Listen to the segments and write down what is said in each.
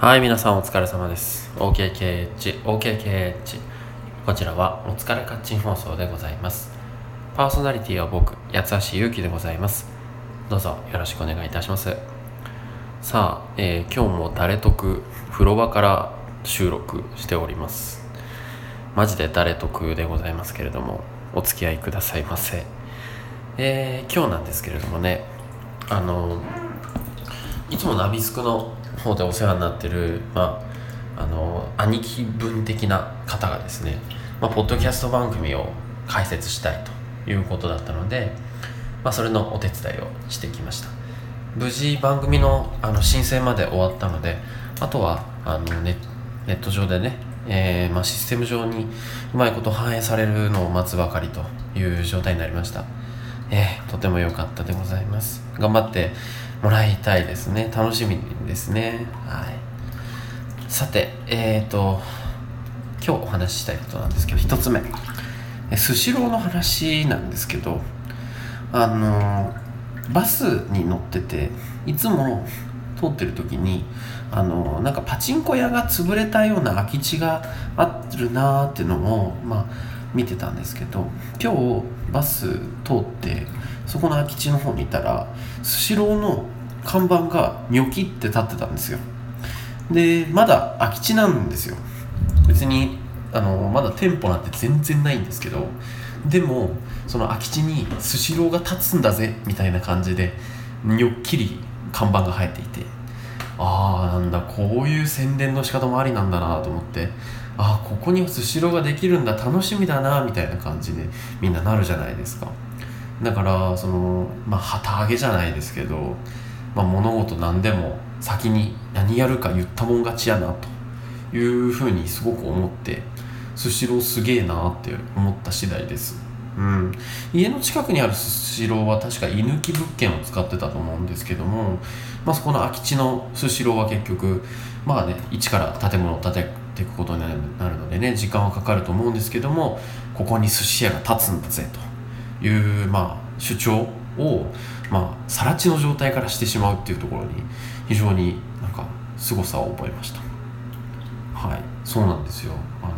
はい、皆さんお疲れ様です。OKKH、OKKH。こちらはお疲れカッチン放送でございます。パーソナリティは僕、八橋ゆうきでございます。どうぞよろしくお願いいたします。さあ、えー今日も誰得風呂場から収録しております。マジで誰得でございますけれども、お付き合いくださいませ。えー今日なんですけれどもね、あのいつもナビスクの方でお世話になってる、まあ、あの兄貴分的な方がですね、まあ、ポッドキャスト番組を開設したいということだったので、まあ、それのお手伝いをしてきました。無事番組のあの申請まで終わったのであとはあのネネット上でね、えーまあ、システム上にうまいこと反映されるのを待つばかりという状態になりました。えーとても良かったでございます。頑張ってもらいたいですね。楽しみですね。はい。さてえーと今日お話ししたいことなんですけど一つ目。スシローの話なんですけどあのバスに乗ってていつも通ってる時にあのなんかパチンコ屋が潰れたような空き地があるなーっていうのをまあ見てたんですけど今日バス通ってそこの空き地の方にいたらスシローの看板がニョキって立ってたんですよ。でまだ空き地なんですよ。別にあのまだ店舗なんて全然ないんですけどでもその空き地にスシローが立つんだぜみたいな感じでにょっきり看板が生えていて。ああなんだこういう宣伝の仕方もありなんだなと思って。ああここにスシローができるんだ楽しみだなみたいな感じでみんななるじゃないですか。だからそのまあ旗揚げじゃないですけど、まあ、物事何でも先に何やるか言ったもん勝ちやなというふうにすごく思ってスシローすげえなって思った次第です。うん、家の近くにあるスシローは確か居抜き物件を使ってたと思うんですけども、まあ、そこの空き地のスシローは結局まあね一から建物を建てていくことになるのでね時間はかかると思うんですけどもここに寿司屋が建つんだぜという、まあ、主張を、まあ、更地の状態からしてしまうっていうところに非常になんか凄さを覚えました。はい。そうなんですよ。あの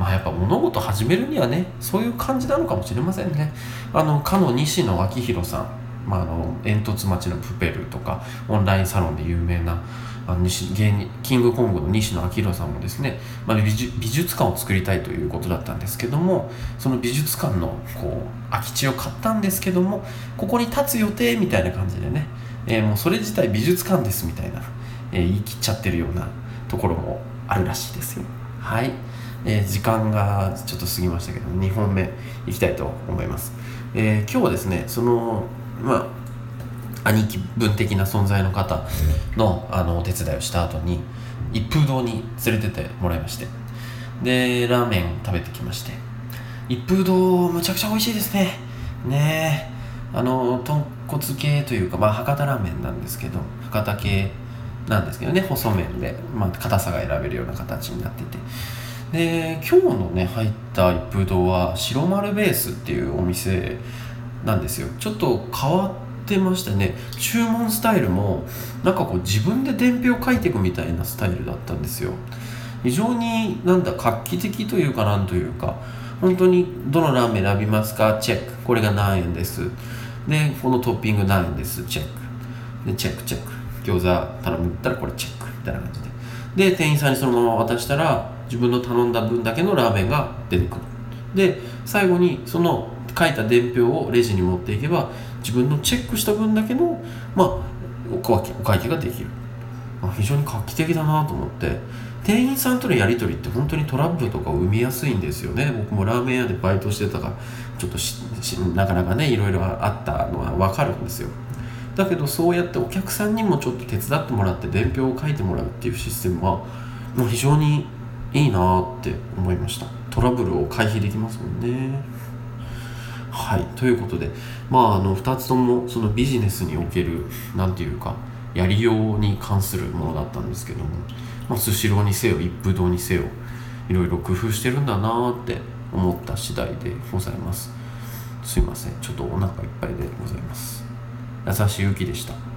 まあやっぱ物事始めるにはねそういう感じなのかもしれませんね。あのかの西野昭弘さん、まあ、あの煙突町のプペルとかオンラインサロンで有名なあの西芸人キングコングの西野昭弘さんもですね、まあ、美術館を作りたいということだったんですけどもその美術館のこう空き地を買ったんですけどもここに建つ予定みたいな感じでね、えーもうそれ自体美術館ですみたいな、えー言い切っちゃってるようなところもあるらしいですよ。はい、えー時間がちょっと過ぎましたけど2本目いきたいと思います、えー今日はですねそのまあ兄貴分的な存在の方のあのお手伝いをした後に一風堂に連れてってもらいましてでラーメン食べてきまして一風堂むちゃくちゃ美味しいですね。ねえあの豚骨系というか、まあ、博多ラーメンなんですけど博多系なんですけどね細麺で、まあ、硬さが選べるような形になっててで今日のね入った一風堂は白丸ベースっていうお店なんですよ。ちょっと変わってましたね。注文スタイルもなんかこう自分で伝票書いていくみたいなスタイルだったんですよ。非常になんだ画期的というかなんというか本当にどのラーメン選びますか？チェック。これが何円です？でこのトッピング何円です？チェック。でチェックチェック。餃子頼むったらこれチェックみたいな感じで。で店員さんにそのまま渡したら自分の頼んだ分だけのラーメンが出てくる。で最後にその書いた伝票をレジに持っていけば自分のチェックした分だけの、まあ、お会計ができる、まあ、非常に画期的だなと思って。店員さんとのやり取りって本当にトラブルとかを生みやすいんですよね。僕もラーメン屋でバイトしてたからちょっとしなかなかねいろいろあったのは分かるんですよ。だけどそうやってお客さんにもちょっと手伝ってもらって伝票を書いてもらうっていうシステムはもう非常にいいなって思いました。トラブルを回避できますもんね。はい。ということでまああの2つともそのビジネスにおける何ていうかやりように関するものだったんですけども、ま、スシローにせよ一風堂にせよいろいろ工夫してるんだなって思った次第でございます。すいません。ちょっとお腹いっぱいでございます。優しいゆきでした。